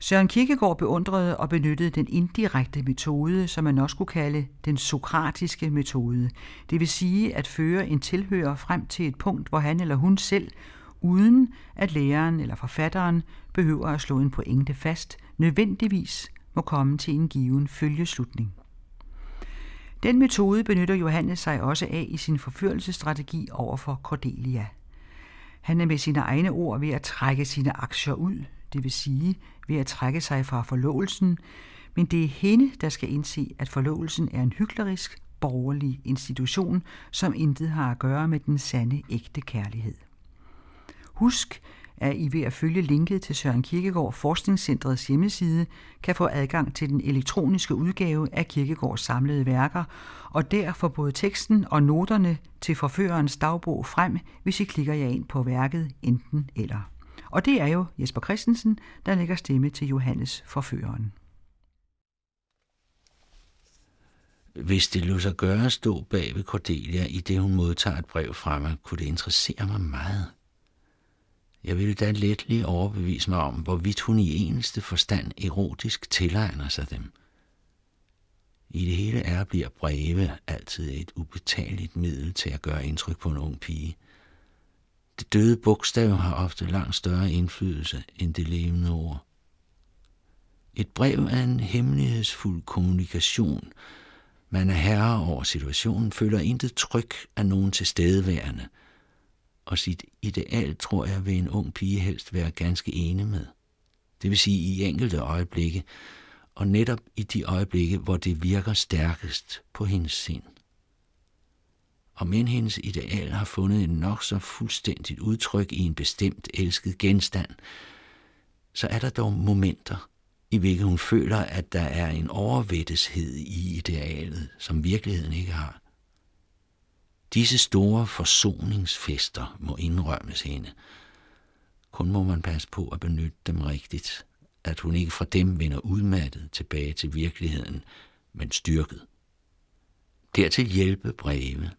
Søren Kierkegaard beundrede og benyttede den indirekte metode, som man også kunne kalde den sokratiske metode. Det vil sige at føre en tilhører frem til et punkt, hvor han eller hun selv, uden at læreren eller forfatteren behøver at slå en pointe fast, nødvendigvis må komme til en given følgeslutning. Den metode benytter Johannes sig også af i sin forførelsesstrategi over for Cordelia. Han er med sine egne ord ved at trække sine aktier ud, det vil sige ved at trække sig fra forlovelsen, men det er hende, der skal indse, at forlovelsen er en hyklerisk, borgerlig institution, som intet har at gøre med den sande, ægte kærlighed. Husk, at I ved at følge linket til Søren Kirkegaard Forskningscentrets hjemmeside kan få adgang til den elektroniske udgave af Kierkegaards samlede værker, og der får både teksten og noterne til forførerens dagbog frem, hvis I klikker jer ind på værket enten eller. Og det er jo Jesper Christensen, der lægger stemme til Johannes forføreren. Hvis det lå sig gøre at stå bag ved Cordelia, i det hun modtager et brev fra mig, kunne det interessere mig meget. Jeg ville da let lige overbevise mig om, hvorvidt hun i eneste forstand erotisk tilegner sig dem. I det hele er bliver breve altid et ubetaleligt middel til at gøre indtryk på en ung pige. Det døde bogstav har ofte langt større indflydelse end det levende ord. Et brev er en hemmelighedsfuld kommunikation. Man er herre over situationen, føler intet tryk af nogen tilstedeværende – og sit ideal tror jeg vil en ung pige helst være ganske ene med. Det vil sige i enkelte øjeblikke, og netop i de øjeblikke, hvor det virker stærkest på hendes sind. Og men hendes ideal har fundet en nok så fuldstændigt udtryk i en bestemt elsket genstand, så er der dog momenter, i hvilke hun føler, at der er en overvætteshed i idealet, som virkeligheden ikke har. Disse store forsoningsfester må indrømmes hende. Kun må man passe på at benytte dem rigtigt, at hun ikke fra dem vender udmattet tilbage til virkeligheden, men styrket. Dertil hjælpe breve,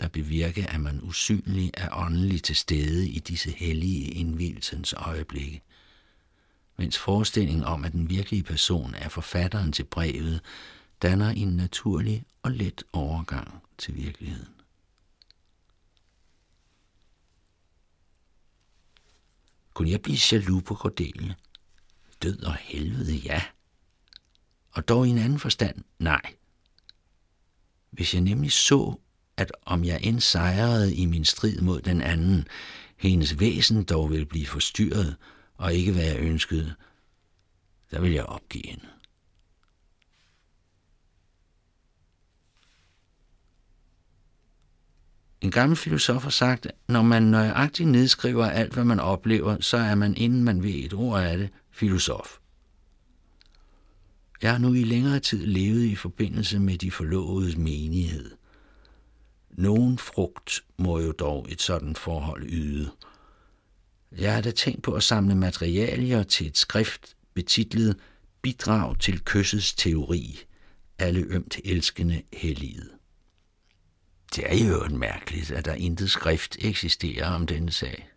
der bevirker, at man usynlig er åndelig til stede i disse hellige indvielsens øjeblikke. Mens forestillingen om, at den virkelige person er forfatteren til brevet, danner en naturlig og let overgang til virkeligheden. Kunne jeg blive jaloux på Cordelia? Død og helvede, ja. Og dog i en anden forstand, nej. Hvis jeg nemlig så, at om jeg end sejrede i min strid mod den anden, hendes væsen dog ville blive forstyrret og ikke hvad jeg ønskede, der vil jeg opgive hende. En gammel filosof har sagt, at når man nøjagtigt nedskriver alt, hvad man oplever, så er man, inden man ved et ord af det, filosof. Jeg har nu i længere tid levet i forbindelse med de forlovedes menighed. Nogen frugt må jo dog et sådan forhold yde. Jeg har da tænkt på at samle materialier til et skrift betitlet Bidrag til kyssets teori, alle ømt elskende helligede. Det er jo mærkeligt, at der intet skrift eksisterer om denne sag.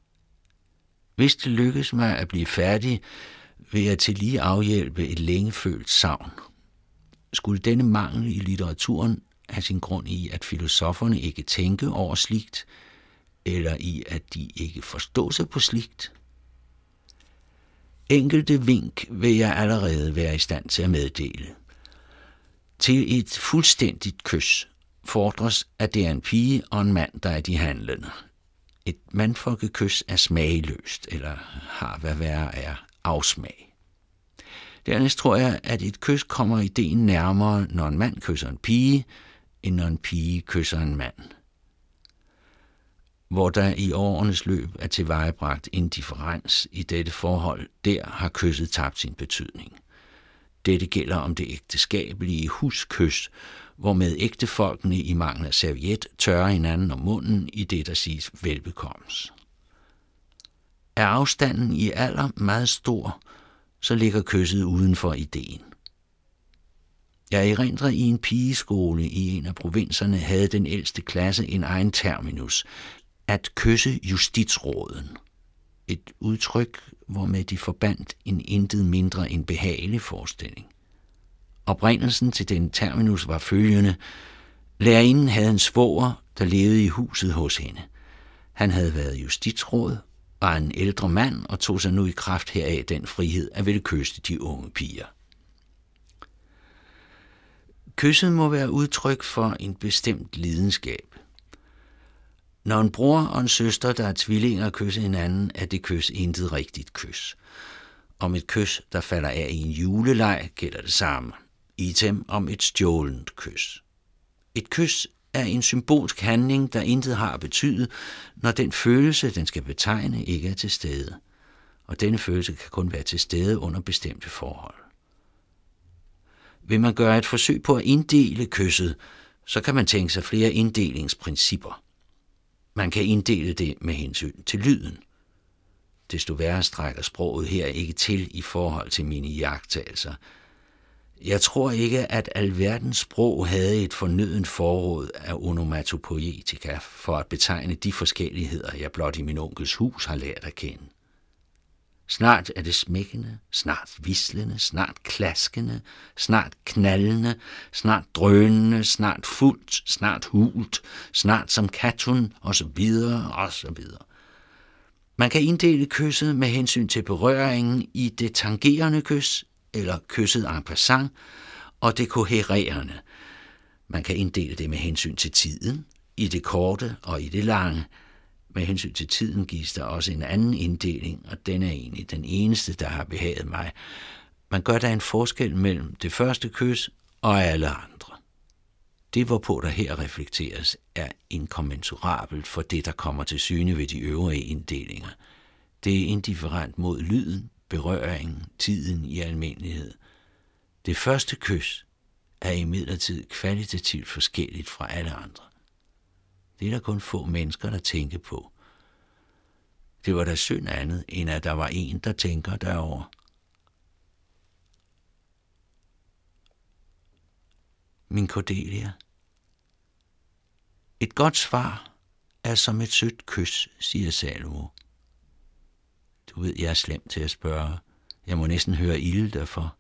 Hvis det lykkes mig at blive færdig, vil jeg til lige afhjælpe et længefølt savn. Skulle denne mangel i litteraturen have sin grund i, at filosoferne ikke tænker over sligt, eller i, at de ikke forstår sig på sligt? Enkelte vink vil jeg allerede være i stand til at meddele. Til et fuldstændigt kys fordres, at det er en pige og en mand, der er de handlende. Et mandfolkekys er smagløst, eller har hvad værre er afsmag. Dernæst tror jeg, at et kys kommer ideen nærmere, når en mand kysser en pige, end når en pige kysser en mand. Hvor der i årenes løb er tilvejebragt en differens i dette forhold, der har kysset tabt sin betydning. Dette gælder om det ægteskabelige huskys, hvormed ægtefolkene i mangel af serviet tørrer hinanden om munden i det, der siges velbekommens. Er afstanden i alder meget stor, så ligger kysset uden for ideen. Jeg erindrer i en pigeskole i en af provinserne havde den ældste klasse en egen terminus, at kysse justitsråden. Et udtryk, hvormed de forbandt en intet mindre end behagelig forestilling. Oprindelsen til den terminus var følgende. Lærerinden havde en svoger, der levede i huset hos hende. Han havde været justitsråd, var en ældre mand og tog sig nu i kraft heraf den frihed at ville kysse de unge piger. Kysset må være udtryk for en bestemt lidenskab. Når en bror og en søster, der er tvillinger, kysser hinanden, er det kys intet rigtigt kys. Om et kys, der falder af i en juleleg, gælder det samme. Item om et stjålent kys. Et kys er en symbolsk handling, der intet har betydet, når den følelse, den skal betegne, ikke er til stede. Og denne følelse kan kun være til stede under bestemte forhold. Vil man gøre et forsøg på at inddele kysset, så kan man tænke sig flere inddelingsprincipper. Man kan inddele det med hensyn til lyden. Desto værre strækker sproget her ikke til i forhold til mine jagttagelser. Jeg tror ikke, at alverdens sprog havde et fornødent forråd af onomatopoetika for at betegne de forskelligheder, jeg blot i min onkels hus har lært at kende. Snart er det smækkende, snart vislende, snart klaskende, snart knallende, snart drønende, snart fuldt, snart hult, snart som katun, og så videre, og så videre. Man kan inddele kysset med hensyn til berøringen i det tangerende kys, eller kysset en passant, og det kohererende. Man kan inddele det med hensyn til tiden, i det korte og i det lange, med hensyn til tiden gives der også en anden inddeling, og den er egentlig den eneste, der har behaget mig. Man gør der en forskel mellem det første kys og alle andre. Det, hvorpå der her reflekteres, er inkommensurabelt for det, der kommer til syne ved de øvrige inddelinger. Det er indifferent mod lyden, berøringen, tiden i almindelighed. Det første kys er imidlertid kvalitativt forskelligt fra alle andre. Det er der kun få mennesker, der tænker på. Det var da synd andet, end at der var en, der tænker derover. Min Cordelia. Et godt svar er som et sødt kys, siger Salvo. Du ved, jeg er slem til at spørge. Jeg må næsten høre ilde derfor.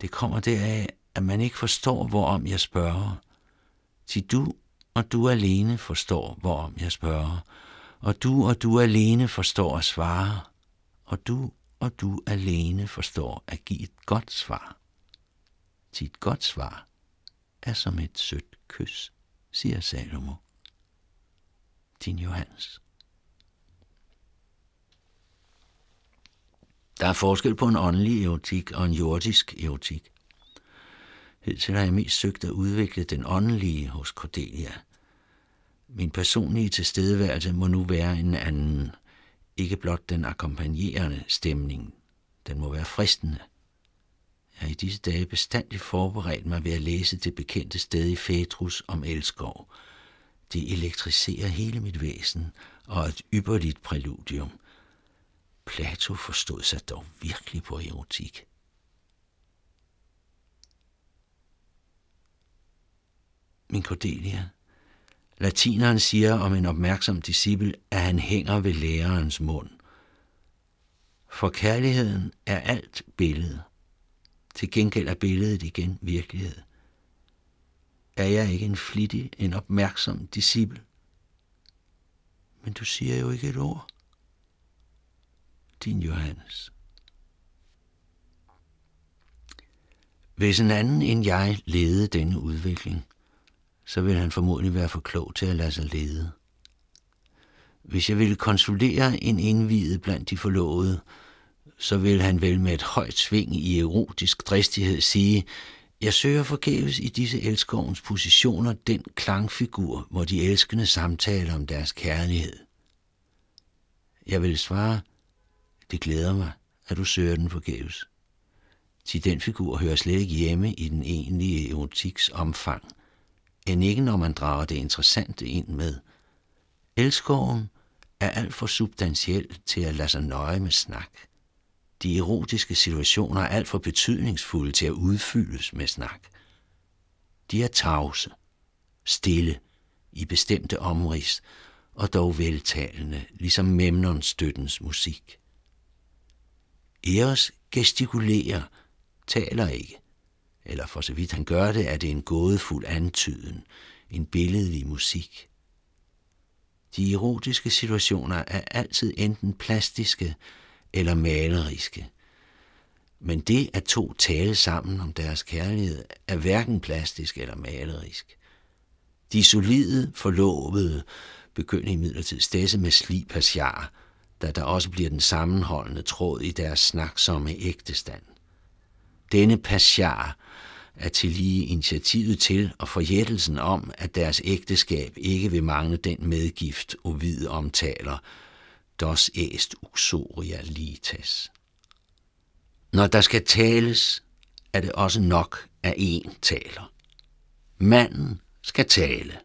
Det kommer deraf, at man ikke forstår, hvorom jeg spørger. Til du og du alene forstår, hvorom jeg spørger, og du og du alene forstår at svare, og du og du alene forstår at give et godt svar. Dit godt svar er som et sødt kys, siger Salomo. Din Johannes. Der er forskel på en åndelig erotik og en jordisk erotik. Hidtil har jeg mest søgt at udvikle den åndelige hos Cordelia. Min personlige tilstedeværelse må nu være en anden, ikke blot den akkompagnerende stemning. Den må være fristende. Jeg har i disse dage bestandigt forberedt mig ved at læse det bekendte sted i Fætrus om elskov. Det elektriserer hele mit væsen og et ypperligt præludium. Plato forstod sig dog virkelig på erotik. Min Cordelia. Latineren siger om en opmærksom disciple, at han hænger ved lærerens mund. For kærligheden er alt billede. Til gengæld er billedet igen virkelighed. Er jeg ikke en flittig, en opmærksom disciple? Men du siger jo ikke et ord. Din Johannes. Hvis en anden end jeg ledede denne udvikling, så vil han formodentlig være for klog til at lade sig lede. Hvis jeg ville konsulere en indviet blandt de forlovede, så vil han vel med et højt sving i erotisk dristighed sige, jeg søger forgæves i disse elskovens positioner den klangfigur, hvor de elskende samtaler om deres kærlighed. Jeg vil svare, det glæder mig, at du søger den forgæves. Til den figur hører slet ikke hjemme i den egentlige erotiks omfang – end ikke når man drager det interessante ind med. Elskoven er alt for substantiel til at lade sig nøje med snak. De erotiske situationer er alt for betydningsfulde til at udfyldes med snak. De er tavse, stille, i bestemte omrids, og dog veltalende, ligesom Memnons støttens musik. Eros gestikulerer, taler ikke. Eller for så vidt han gør det, er det en gådefuld antyden, en billedlig musik. De erotiske situationer er altid enten plastiske eller maleriske. Men det at to tale sammen om deres kærlighed er hverken plastisk eller malerisk. De solide forlovede begynder imidlertid stæse med sli pasjar, da der også bliver den sammenholdende tråd i deres snaksomme ægtestand. Denne pasjar er til lige initiativet til og forjættelsen om, at deres ægteskab ikke vil mangle den medgift, Ovid omtaler, dos est uxoria litas. Når der skal tales, er det også nok, at en taler. Manden skal tale,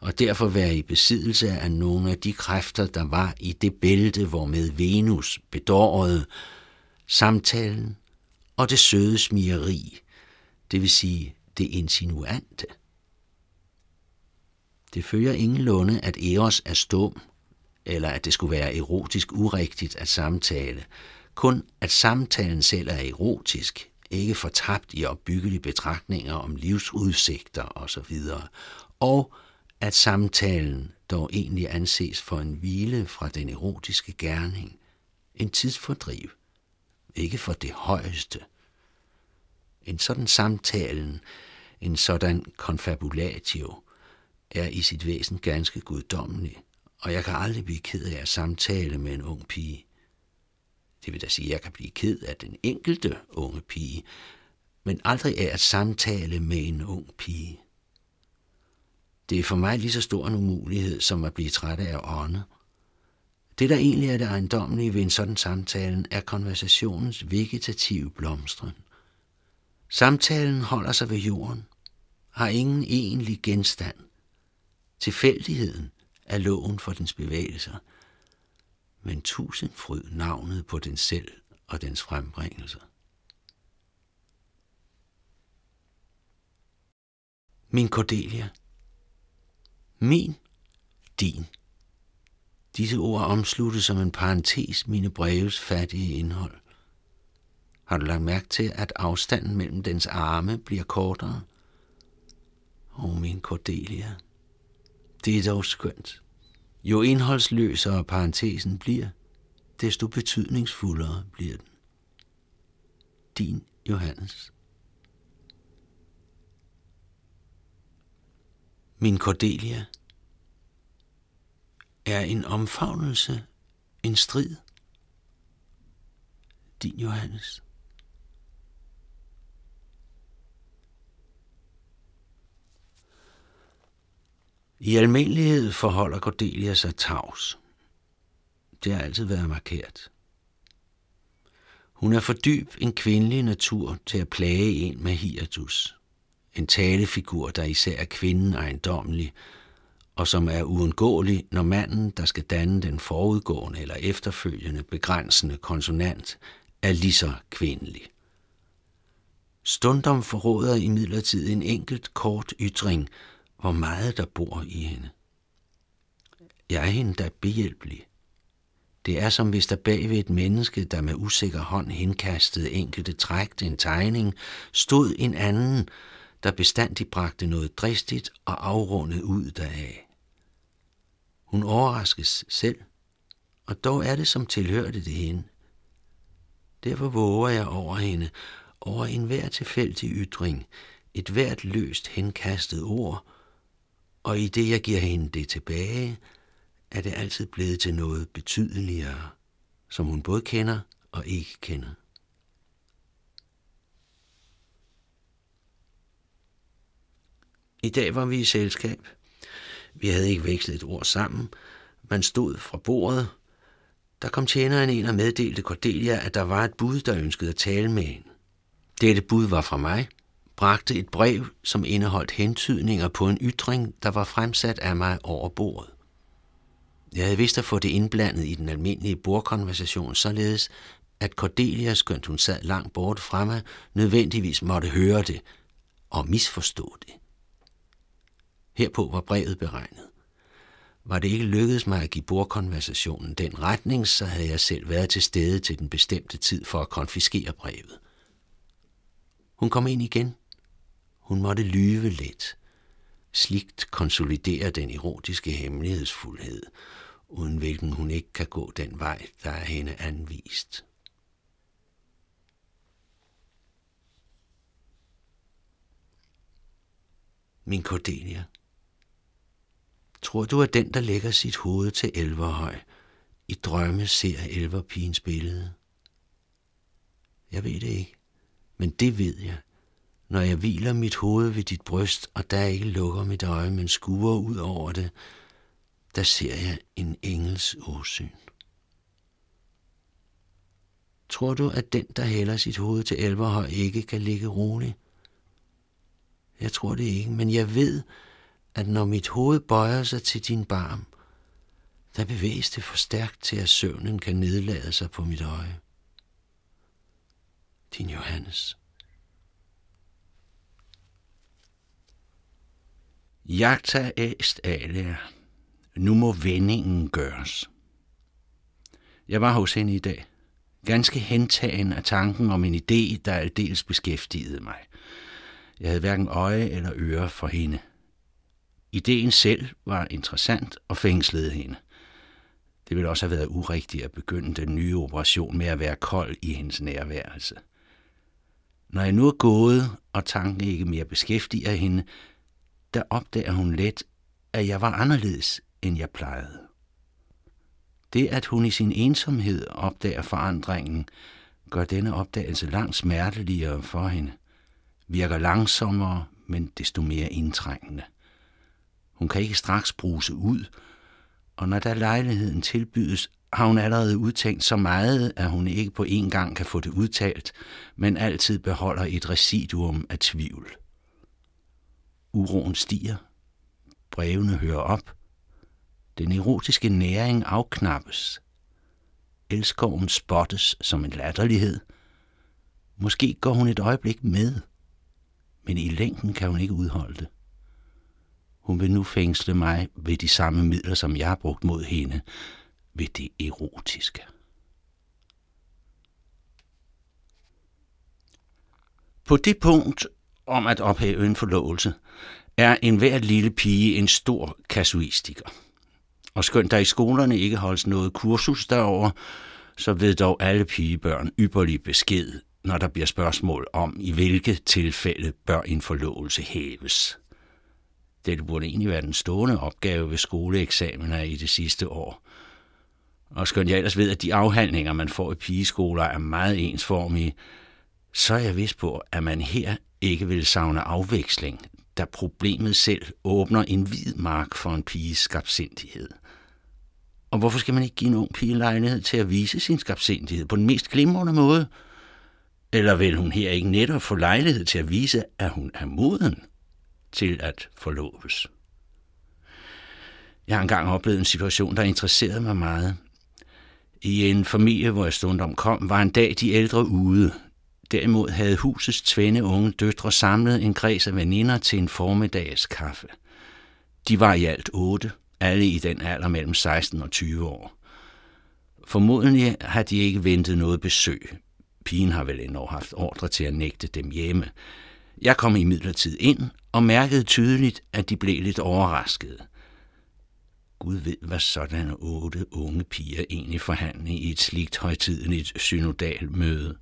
og derfor være i besiddelse af nogle af de kræfter, der var i det bælte, hvor med Venus bedårede samtalen og det søde smigeri, det vil sige det insinuante. Det følger ingenlunde, at Eros er stum, eller at det skulle være erotisk urigtigt at samtale, kun at samtalen selv er erotisk, ikke fortabt i opbyggelige betragtninger om livsudsigter osv., og at samtalen dog egentlig anses for en hvile fra den erotiske gerning, en tidsfordriv, ikke for det højeste. En sådan samtalen, en sådan konfabulatio, er i sit væsen ganske guddommelig, og jeg kan aldrig blive ked af at samtale med en ung pige. Det vil da sige, at jeg kan blive ked af den enkelte unge pige, men aldrig af at samtale med en ung pige. Det er for mig lige så stor en umulighed, som at blive træt af ånde. Det, der egentlig er det ejendommelige ved en sådan samtale, er konversationens vegetative blomstren. Samtalen holder sig ved jorden, har ingen egentlig genstand. Tilfældigheden er loven for dens bevægelser, men tusind fryd navnet på den selv og dens frembringelser. Min Cordelia. Min, din. Disse ord omsluttes som en parentes mine breves fattige indhold. Har du lagt mærke til, at afstanden mellem dens arme bliver kortere? Åh, oh, min Cordelia. Det er dog skønt. Jo indholdsløsere parentesen bliver, desto betydningsfuldere bliver den. Din Johannes. Min Cordelia er en omfavnelse en strid. Din Johannes. I almindelighed forholder Cordelia sig tavs. Det har altid været markeret. Hun er for dyb en kvindelig natur til at plage en med hiatus. En talefigur, der især er kvinden ejendommelig, og som er uundgåelig, når manden, der skal danne den forudgående eller efterfølgende begrænsende konsonant, er lige så kvindelig. Stundom forråder imidlertid en enkelt kort ytring, hvor meget der bor i hende. Jeg er hende da behjælpelig. Det er som hvis der bag ved et menneske, der med usikker hånd henkastede enkelte træk til en tegning, stod en anden, der bestandigt bragte noget dristigt og afrundet ud deraf. Hun overraskes selv, og dog er det som tilhørte det hende. Derfor våger jeg over hende, over enhver tilfældig ytring, et hvert løst henkastet ord, og i det jeg giver hende det tilbage, er det altid blevet til noget betydeligere, som hun både kender og ikke kender. I dag var vi i selskab. Vi havde ikke vekslet et ord sammen. Man stod fra bordet. Der kom tjeneren ind og meddelte Cordelia, at der var et bud, der ønskede at tale med hende. Dette bud var fra mig, bragte et brev, som indeholdt hentydninger på en ytring, der var fremsat af mig over bordet. Jeg havde vist at få det indblandet i den almindelige bordkonversation, således at Cordelia, skønt hun sad langt bort fra mig, nødvendigvis måtte høre det og misforstå det. Herpå var brevet beregnet. Var det ikke lykkedes mig at give bordkonversationen den retning, så havde jeg selv været til stede til den bestemte tid for at konfiskere brevet. Hun kom ind igen. Hun måtte lyve lidt. Sligt konsolidere den erotiske hemmelighedsfuldhed, uden hvilken hun ikke kan gå den vej, der er hende anvist. Min Cordelia, tror du, at den, der lægger sit hoved til Elverhøj, i drømme ser Elverpigens billede? Jeg ved det ikke, men det ved jeg, når jeg hviler mit hoved ved dit bryst, og der ikke lukker mit øje, men skuer ud over det, der ser jeg en engels åsyn. Tror du, at den, der hælder sit hoved til Elverhøj, ikke kan ligge rolig? Jeg tror det ikke, men jeg ved, at når mit hoved bøjer sig til din barm, der bevæges det for stærkt til, at søvnen kan nedlade sig på mit øje. Din Johannes. Jagta æst alia. Nu må vendingen gøres. Jeg var hos hende i dag. Ganske hentagen af tanken om en idé, der aldeles beskæftigede mig. Jeg havde hverken øje eller øre for hende. Ideen selv var interessant og fængslede hende. Det ville også have været urigtigt at begynde den nye operation med at være kold i hendes nærværelse. Når jeg nu er gået, og tanken ikke mere beskæftiger hende, der opdager hun let, at jeg var anderledes, end jeg plejede. Det, at hun i sin ensomhed opdager forandringen, gør denne opdagelse langt smerteligere for hende, virker langsommere, men desto mere indtrængende. Hun kan ikke straks bruse ud, og når der lejligheden tilbydes, har hun allerede udtænkt så meget, at hun ikke på én gang kan få det udtalt, men altid beholder et residuum af tvivl. Uroen stiger. Brevene hører op. Den erotiske næring afknappes. Elskoven spottes som en latterlighed. Måske går hun et øjeblik med, men i længden kan hun ikke udholde det. Hun vil nu fængsle mig ved de samme midler, som jeg har brugt mod hende, ved det erotiske. På det punkt om at ophæve en forlovelse, er enhver lille pige en stor kasuistiker. Og skønt der i skolerne ikke holdes noget kursus derover, så ved dog alle pigebørn ypperlig besked, når der bliver spørgsmål om, i hvilke tilfælde bør en forlovelse hæves. Det burde egentlig være den stående opgave ved skoleeksamener i det sidste år. Og skønt jeg ellers ved, at de afhandlinger, man får i pigeskoler, er meget ensformige, så er jeg vist på, at man her ikke vil savne afveksling, da problemet selv åbner en hvid mark for en piges skabsindighed. Og hvorfor skal man ikke give en ung pige lejlighed til at vise sin skabsindighed på den mest glimrende måde? Eller vil hun her ikke netop få lejlighed til at vise, at hun er moden til at forloves? Jeg har engang oplevet en situation, der interesserede mig meget. I en familie, hvor jeg stundom kom, var en dag de ældre ude, Derimod havde husets tvende unge døtre samlet en kreds af veninder til en formiddags kaffe. De var i alt otte, alle i den alder mellem 16 og 20 år. Formodentlig har de ikke ventet noget besøg. Pigen har vel endnu haft ordre til at nægte dem hjemme. Jeg kom i midlertid ind og mærkede tydeligt, at de blev lidt overraskede. Gud ved, hvad sådan otte unge piger egentlig forhandler i et slikt højtideligt synodal møde.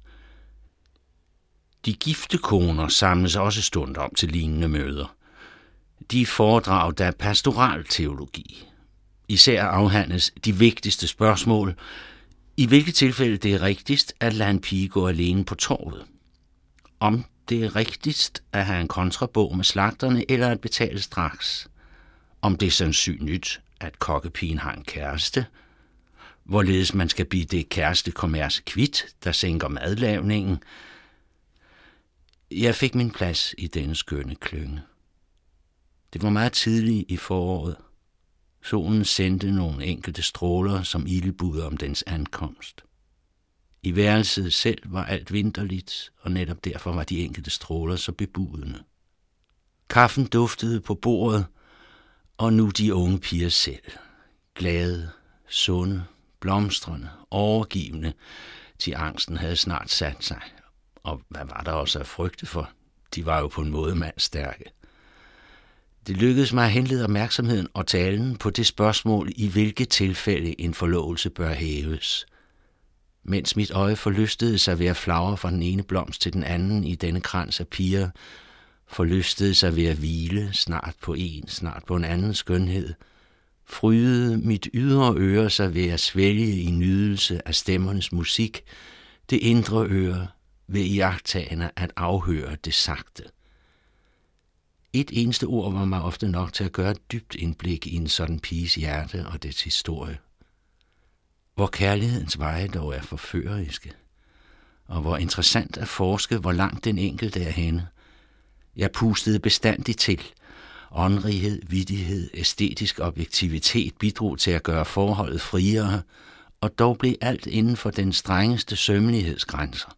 De gifte koner samles også stund om til lignende møder. De foredrag der pastoral teologi. Især afhandles de vigtigste spørgsmål. I hvilket tilfælde det er rigtigst at lade en pige gå alene på torvet. Om det er rigtigst at have en kontrabog med slagterne eller at betale straks. Om det er sandsynligt, at kokkepigen har en kæreste. Hvorledes man skal blive det kæreste kommers kvit, der sænker madlavningen – jeg fik min plads i denne skønne klynge. Det var meget tidligt i foråret. Solen sendte nogle enkelte stråler som ildbud om dens ankomst. I værelset selv var alt vinterligt, og netop derfor var de enkelte stråler så bebudende. Kaffen duftede på bordet, og nu de unge piger selv. glade, sunde, blomstrende, overgivende, til angsten havde snart sat sig. Og hvad var der også at frygte for? De var jo på en måde mandstærke. Det lykkedes mig at henlede opmærksomheden og talen på det spørgsmål, i hvilke tilfælde en forlovelse bør hæves. Mens mit øje forlystede sig ved at flagre fra den ene blomst til den anden i denne krans af piger, forlystede sig ved at hvile, snart på en, snart på en anden skønhed, frydede mit ydre øre sig ved at svælge i nydelse af stemmernes musik, det indre øre ved iagtagende at afhøre det sagte. Et eneste ord var mig ofte nok til at gøre et dybt indblik i en sådan piges hjerte og dets historie. Hvor kærlighedens veje dog er forføreriske, og hvor interessant at forske, hvor langt den enkelte er henne. Jeg pustede bestandigt til. Åndrighed, vidighed, æstetisk objektivitet bidrog til at gøre forholdet friere, og dog blev alt inden for den strengeste sømmelighedsgrænser.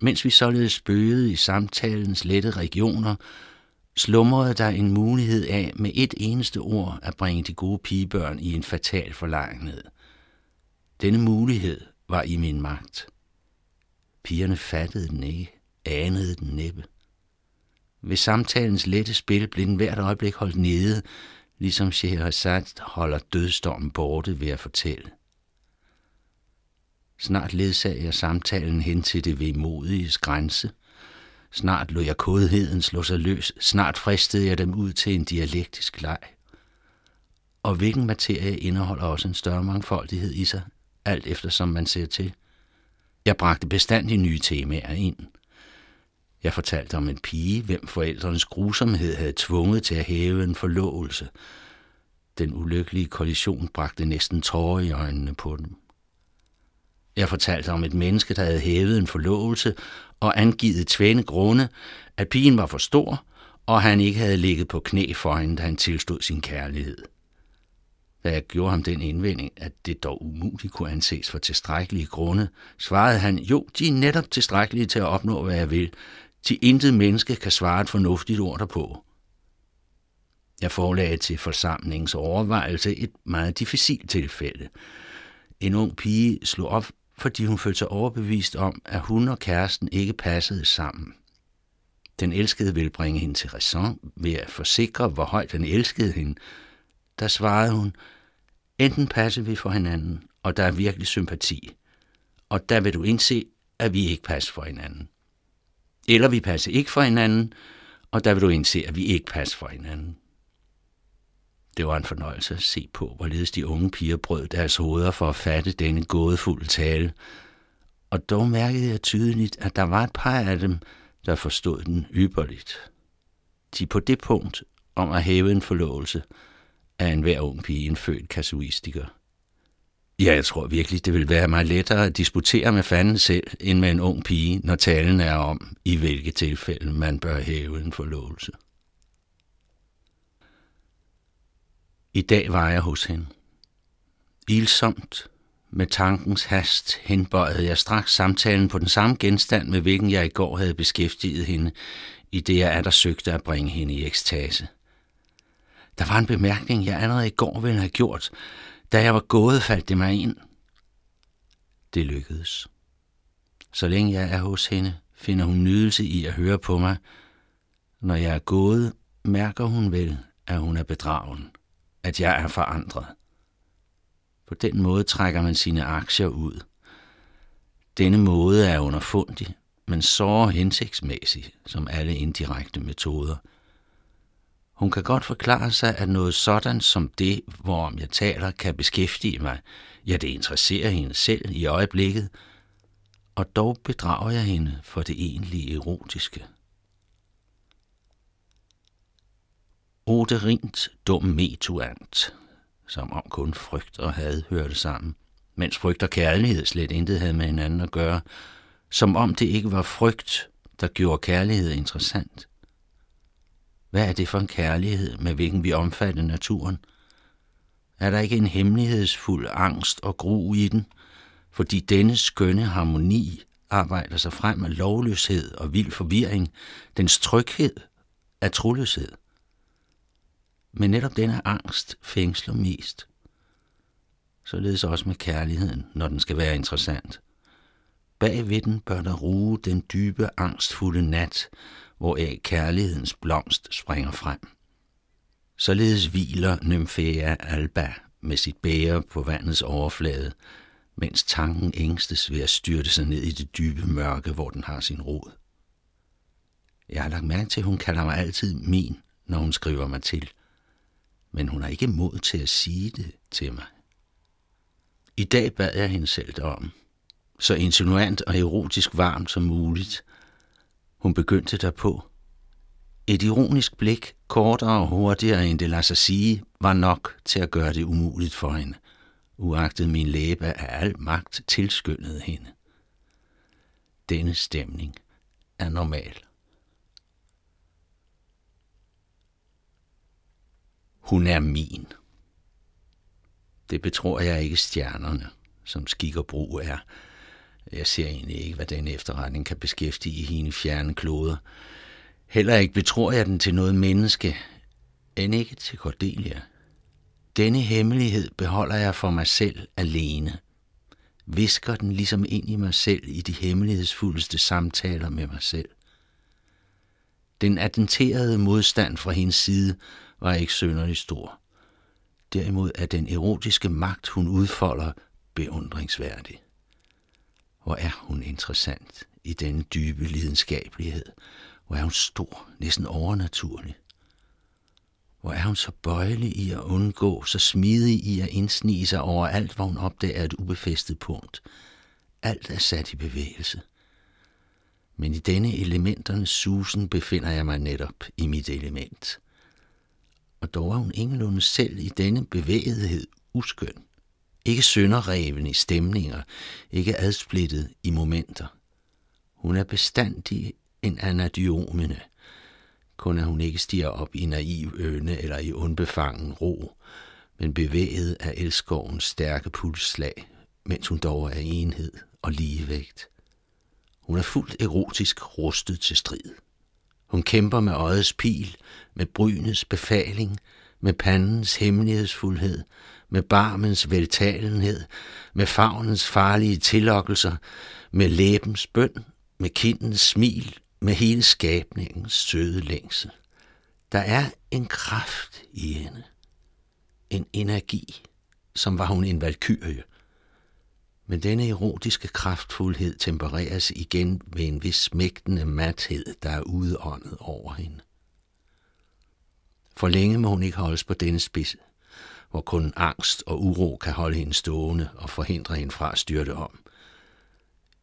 Mens vi således spøgede i samtalens lette regioner, slumrede der en mulighed af med et eneste ord at bringe de gode pigebørn i en fatal forlegenhed. Denne mulighed var i min magt. Pigerne fattede den ikke, anede den næppe. Ved samtalens lette spil blev den hvert øjeblik holdt nede, ligesom Scheherazade holder dødstormen borte ved at fortælle. Snart ledsagede jeg samtalen hen til det vemodige grænse. Snart lå jeg kodheden slå sig løs. Snart fristede jeg dem ud til en dialektisk leg. Og hvilken materie indeholder også en større mangfoldighed i sig, alt efter som man ser til. Jeg bragte bestandig nye temaer ind. Jeg fortalte om en pige, hvem forældrenes grusomhed havde tvunget til at hæve en forlovelse. Den ulykkelige kollision bragte næsten tårer i øjnene på dem. Jeg fortalte om et menneske, der havde hævet en forlovelse og angivet tvænde grunde, at pigen var for stor, og han ikke havde ligget på knæ for hende, da han tilstod sin kærlighed. Da jeg gjorde ham den indvending, at det dog umuligt kunne anses for tilstrækkelige grunde, svarede han, jo, de er netop tilstrækkelige til at opnå, hvad jeg vil. Til intet menneske kan svare et fornuftigt ord derpå. Jeg forelagde til forsamlingens overvejelse et meget difficilt tilfælde. En ung pige slog op fordi hun følte sig overbevist om, at hun og kæresten ikke passede sammen. Den elskede ville bringe hende til raison ved at forsikre, hvor højt den elskede hende. Der svarede hun, enten passer vi for hinanden, og der er virkelig sympati, og der vil du indse, at vi ikke passer for hinanden. Eller vi passer ikke for hinanden, og der vil du indse, at vi ikke passer for hinanden. Det var en fornøjelse at se på, hvorledes de unge piger brød deres hoveder for at fatte denne gådefulde tale. Og dog mærkede jeg tydeligt, at der var et par af dem, der forstod den ypperligt. De på det punkt om at hæve en forlovelse er enhver ung pige en født kasuistiker. Ja, jeg tror virkelig, det vil være mig lettere at disputere med fanden selv, end med en ung pige, når talen er om, i hvilke tilfælde man bør hæve en forlovelse. I dag var jeg hos hende. Ilsomt, med tankens hast, henbøjede jeg straks samtalen på den samme genstand, med hvilken jeg i går havde beskæftiget hende, i det jeg der søgte at bringe hende i ekstase. Der var en bemærkning, jeg allerede i går ville have gjort. Da jeg var gået, faldt det mig ind. Det lykkedes. Så længe jeg er hos hende, finder hun nydelse i at høre på mig. Når jeg er gået, mærker hun vel, at hun er bedragen at jeg er forandret. På den måde trækker man sine aktier ud. Denne måde er underfundig, men så hensigtsmæssig, som alle indirekte metoder. Hun kan godt forklare sig, at noget sådan som det, hvorom jeg taler, kan beskæftige mig. Ja, det interesserer hende selv i øjeblikket, og dog bedrager jeg hende for det egentlige erotiske. Oderint dum metuant, som om kun frygt og had hørte sammen, mens frygt og kærlighed slet intet havde med hinanden at gøre, som om det ikke var frygt, der gjorde kærlighed interessant. Hvad er det for en kærlighed, med hvilken vi omfatter naturen? Er der ikke en hemmelighedsfuld angst og gru i den, fordi denne skønne harmoni arbejder sig frem af lovløshed og vild forvirring, dens tryghed af troløshed? Men netop denne angst fængsler mest. således også med kærligheden, når den skal være interessant. Bag ved den bør der ruge den dybe, angstfulde nat, hvoraf kærlighedens blomst springer frem. Således hviler Nymphea alba med sit bære på vandets overflade, mens tanken ængstes ved at styrte sig ned i det dybe mørke, hvor den har sin rod. Jeg har lagt mærke til, at hun kalder mig altid min, når hun skriver mig til. Men hun har ikke mod til at sige det til mig. I dag bad jeg hende selv derom. Så insinuant og erotisk varmt som muligt. Hun begyndte derpå. Et ironisk blik, kortere og hurtigere end det lader sig sige, var nok til at gøre det umuligt for hende. Uagtet min læbe af al magt tilskyndede hende. Denne stemning er normal. Hun er min. Det betror jeg ikke stjernerne, som skik og brug er. Jeg ser egentlig ikke, hvad den efterretning kan beskæftige hende fjerne kloder. Heller ikke betror jeg den til noget menneske, end ikke til Cordelia. Denne hemmelighed beholder jeg for mig selv alene. Visker den ligesom ind i mig selv i de hemmelighedsfuldeste samtaler med mig selv. Den attenterede modstand fra hendes side var ikke sønderlig stor. Derimod er den erotiske magt, hun udfolder, beundringsværdig. Hvor er hun interessant i denne dybe lidenskabelighed. Hvor er hun stor, næsten overnaturlig. Hvor er hun så bøjelig i at undgå, så smidig i at indsnige sig over alt, hvor hun opdager et ubefæstet punkt. Alt er sat i bevægelse. Men i denne elementernes susen befinder jeg mig netop i mit element – og dog er hun ingenlunde selv i denne bevægethed uskøn. Ikke sønderreven i stemninger, ikke adsplittet i momenter. Hun er bestandig en anadiomene, kun at hun ikke stiger op i naiv øne eller i undbefangen ro, men bevæget af elskovens stærke pulsslag, mens hun dog er enhed og ligevægt. Hun er fuldt erotisk rustet til strid. Hun kæmper med øjets pil, med brynets befaling, med pandens hemmelighedsfuldhed, med barmens veltalenhed, med favnens farlige tillokkelser, med læbens bøn, med kindens smil, med hele skabningens søde længsel. Der er en kraft i hende, en energi, som var hun en valkyrie, men denne erotiske kraftfuldhed tempereres igen ved en vis smægtende mathed, der er udåndet over hende. For længe må hun ikke holdes på denne spids, hvor kun angst og uro kan holde hende stående og forhindre hende fra at styrte om.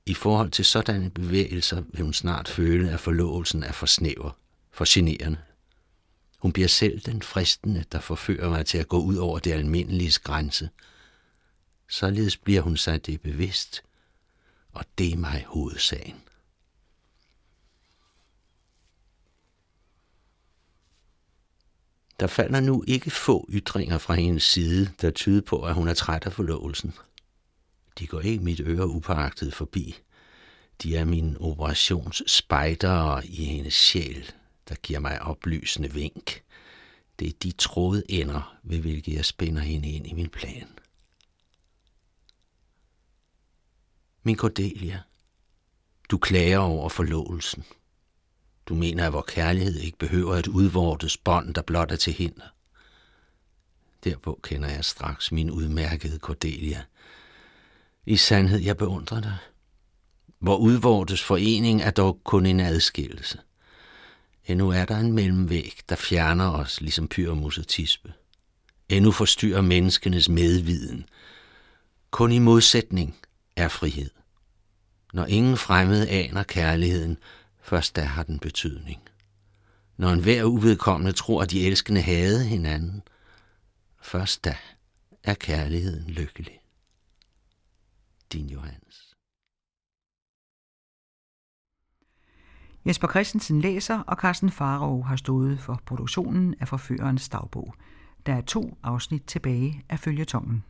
I forhold til sådanne bevægelser vil hun snart føle, at forlovelsen er for snæver, for generende. Hun bliver selv den fristende, der forfører mig til at gå ud over det almindelige grænse – Således bliver hun sig det bevidst, og det er mig hovedsagen. Der falder nu ikke få ytringer fra hendes side, der tyder på, at hun er træt af forlovelsen. De går ikke mit øre upåagtet forbi. De er min operationsspejder i hendes sjæl, der giver mig oplysende vink. Det er de tråde ender, ved hvilke jeg spænder hende ind i min plan. Min Cordelia, du klager over forlovelsen. Du mener, at vor kærlighed ikke behøver et udvortes bånd, der blot er til hinder. Derpå kender jeg straks min udmærkede Cordelia. I sandhed, jeg beundrer dig. Hvor udvortes forening er dog kun en adskillelse. Endnu er der en mellemvæg, der fjerner os, ligesom pyramus og tispe. Endnu forstyrrer menneskenes medviden. Kun i modsætning er frihed. Når ingen fremmede aner kærligheden, først da har den betydning. Når en hver uvedkommende tror, at de elskende havde hinanden, først da er kærligheden lykkelig. Din Johannes. Jesper Christensen læser, og Carsten Farov har stået for produktionen af Forførerens dagbog. Der er to afsnit tilbage af følgetongen.